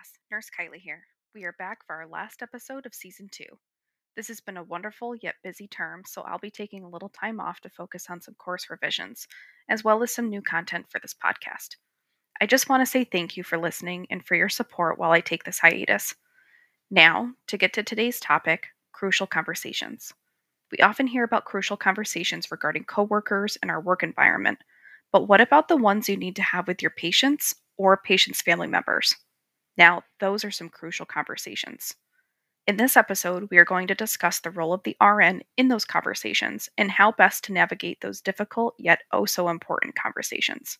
class. Nurse Kylie here. We are back for our last episode of season two. This has been a wonderful yet busy term, so I'll be taking a little time off to focus on some course revisions, as well as some new content for this podcast. I just want to say thank you for listening and for your support while I take this hiatus. Now, to get to today's topic crucial conversations. We often hear about crucial conversations regarding coworkers and our work environment, but what about the ones you need to have with your patients or patients' family members? Now, those are some crucial conversations. In this episode, we are going to discuss the role of the RN in those conversations and how best to navigate those difficult yet oh so important conversations.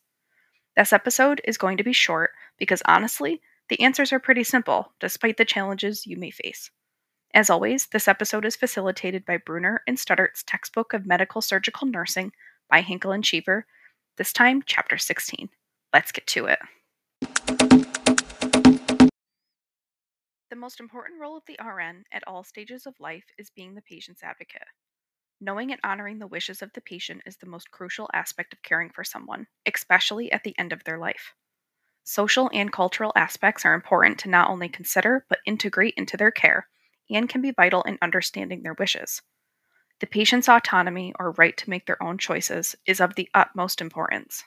This episode is going to be short because honestly, the answers are pretty simple, despite the challenges you may face. As always, this episode is facilitated by Brunner and Suddarth's textbook of medical surgical nursing by Hinkle and Cheever, this time, chapter 16. Let's get to it. The most important role of the RN at all stages of life is being the patient's advocate. Knowing and honoring the wishes of the patient is the most crucial aspect of caring for someone, especially at the end of their life. Social and cultural aspects are important to not only consider but integrate into their care and can be vital in understanding their wishes. The patient's autonomy or right to make their own choices is of the utmost importance.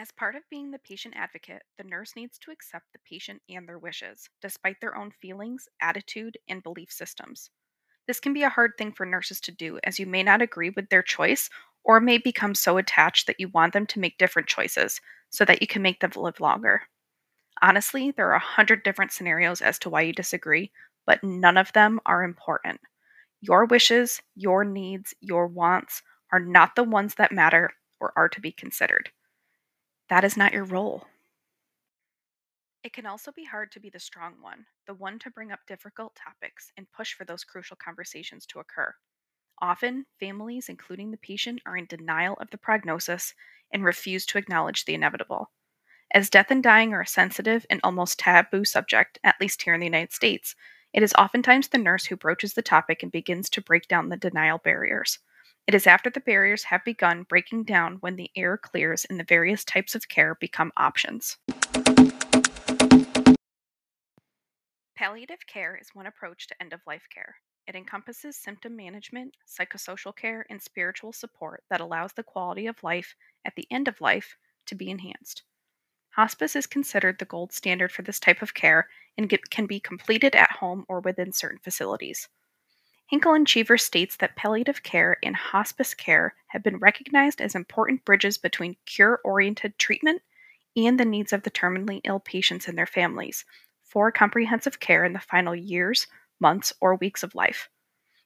As part of being the patient advocate, the nurse needs to accept the patient and their wishes, despite their own feelings, attitude, and belief systems. This can be a hard thing for nurses to do, as you may not agree with their choice or may become so attached that you want them to make different choices so that you can make them live longer. Honestly, there are a hundred different scenarios as to why you disagree, but none of them are important. Your wishes, your needs, your wants are not the ones that matter or are to be considered. That is not your role. It can also be hard to be the strong one, the one to bring up difficult topics and push for those crucial conversations to occur. Often, families, including the patient, are in denial of the prognosis and refuse to acknowledge the inevitable. As death and dying are a sensitive and almost taboo subject, at least here in the United States, it is oftentimes the nurse who broaches the topic and begins to break down the denial barriers. It is after the barriers have begun breaking down when the air clears and the various types of care become options. Palliative care is one approach to end of life care. It encompasses symptom management, psychosocial care, and spiritual support that allows the quality of life at the end of life to be enhanced. Hospice is considered the gold standard for this type of care and can be completed at home or within certain facilities. Hinkle and Cheever states that palliative care and hospice care have been recognized as important bridges between cure oriented treatment and the needs of the terminally ill patients and their families for comprehensive care in the final years, months, or weeks of life.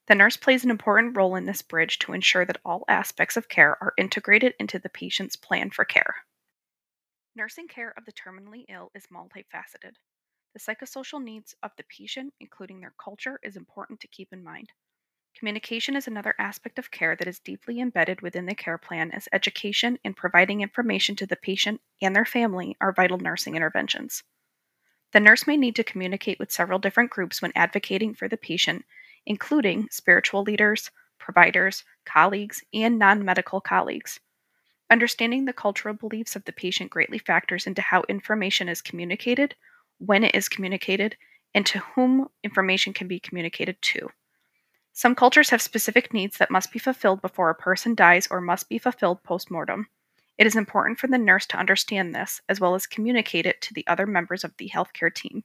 The nurse plays an important role in this bridge to ensure that all aspects of care are integrated into the patient's plan for care. Nursing care of the terminally ill is multifaceted. The psychosocial needs of the patient, including their culture, is important to keep in mind. Communication is another aspect of care that is deeply embedded within the care plan, as education and providing information to the patient and their family are vital nursing interventions. The nurse may need to communicate with several different groups when advocating for the patient, including spiritual leaders, providers, colleagues, and non medical colleagues. Understanding the cultural beliefs of the patient greatly factors into how information is communicated, when it is communicated, and to whom information can be communicated to. Some cultures have specific needs that must be fulfilled before a person dies or must be fulfilled post mortem. It is important for the nurse to understand this, as well as communicate it to the other members of the healthcare team.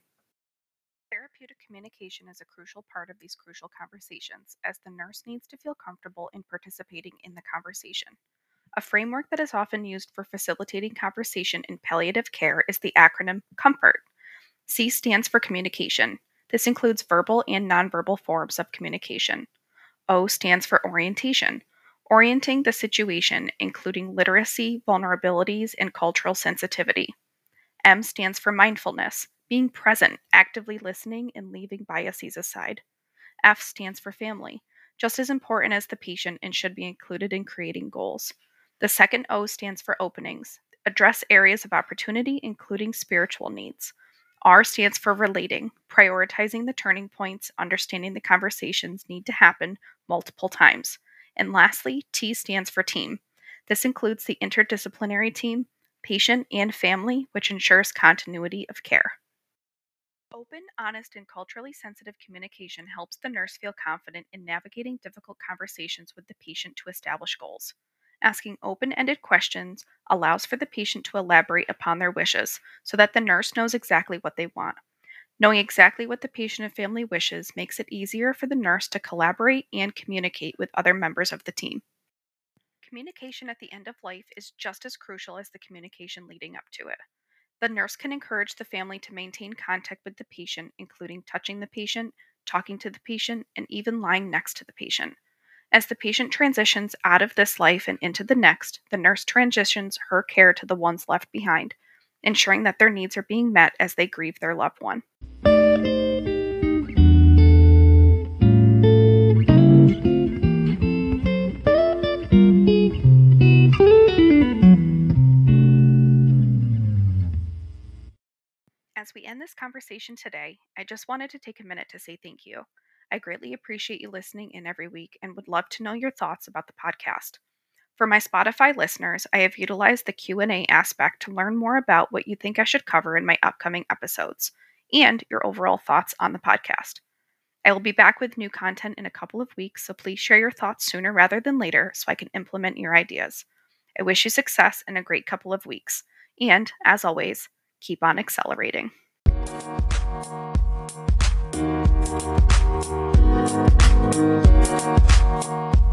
Therapeutic communication is a crucial part of these crucial conversations, as the nurse needs to feel comfortable in participating in the conversation. A framework that is often used for facilitating conversation in palliative care is the acronym COMFORT. C stands for communication. This includes verbal and nonverbal forms of communication. O stands for orientation, orienting the situation, including literacy, vulnerabilities, and cultural sensitivity. M stands for mindfulness, being present, actively listening, and leaving biases aside. F stands for family, just as important as the patient and should be included in creating goals. The second O stands for openings, address areas of opportunity, including spiritual needs. R stands for relating, prioritizing the turning points, understanding the conversations need to happen multiple times. And lastly, T stands for team. This includes the interdisciplinary team, patient, and family, which ensures continuity of care. Open, honest, and culturally sensitive communication helps the nurse feel confident in navigating difficult conversations with the patient to establish goals. Asking open ended questions allows for the patient to elaborate upon their wishes so that the nurse knows exactly what they want. Knowing exactly what the patient and family wishes makes it easier for the nurse to collaborate and communicate with other members of the team. Communication at the end of life is just as crucial as the communication leading up to it. The nurse can encourage the family to maintain contact with the patient, including touching the patient, talking to the patient, and even lying next to the patient. As the patient transitions out of this life and into the next, the nurse transitions her care to the ones left behind, ensuring that their needs are being met as they grieve their loved one. As we end this conversation today, I just wanted to take a minute to say thank you. I greatly appreciate you listening in every week and would love to know your thoughts about the podcast. For my Spotify listeners, I have utilized the Q&A aspect to learn more about what you think I should cover in my upcoming episodes and your overall thoughts on the podcast. I will be back with new content in a couple of weeks, so please share your thoughts sooner rather than later so I can implement your ideas. I wish you success in a great couple of weeks. And, as always, keep on accelerating. Thank you.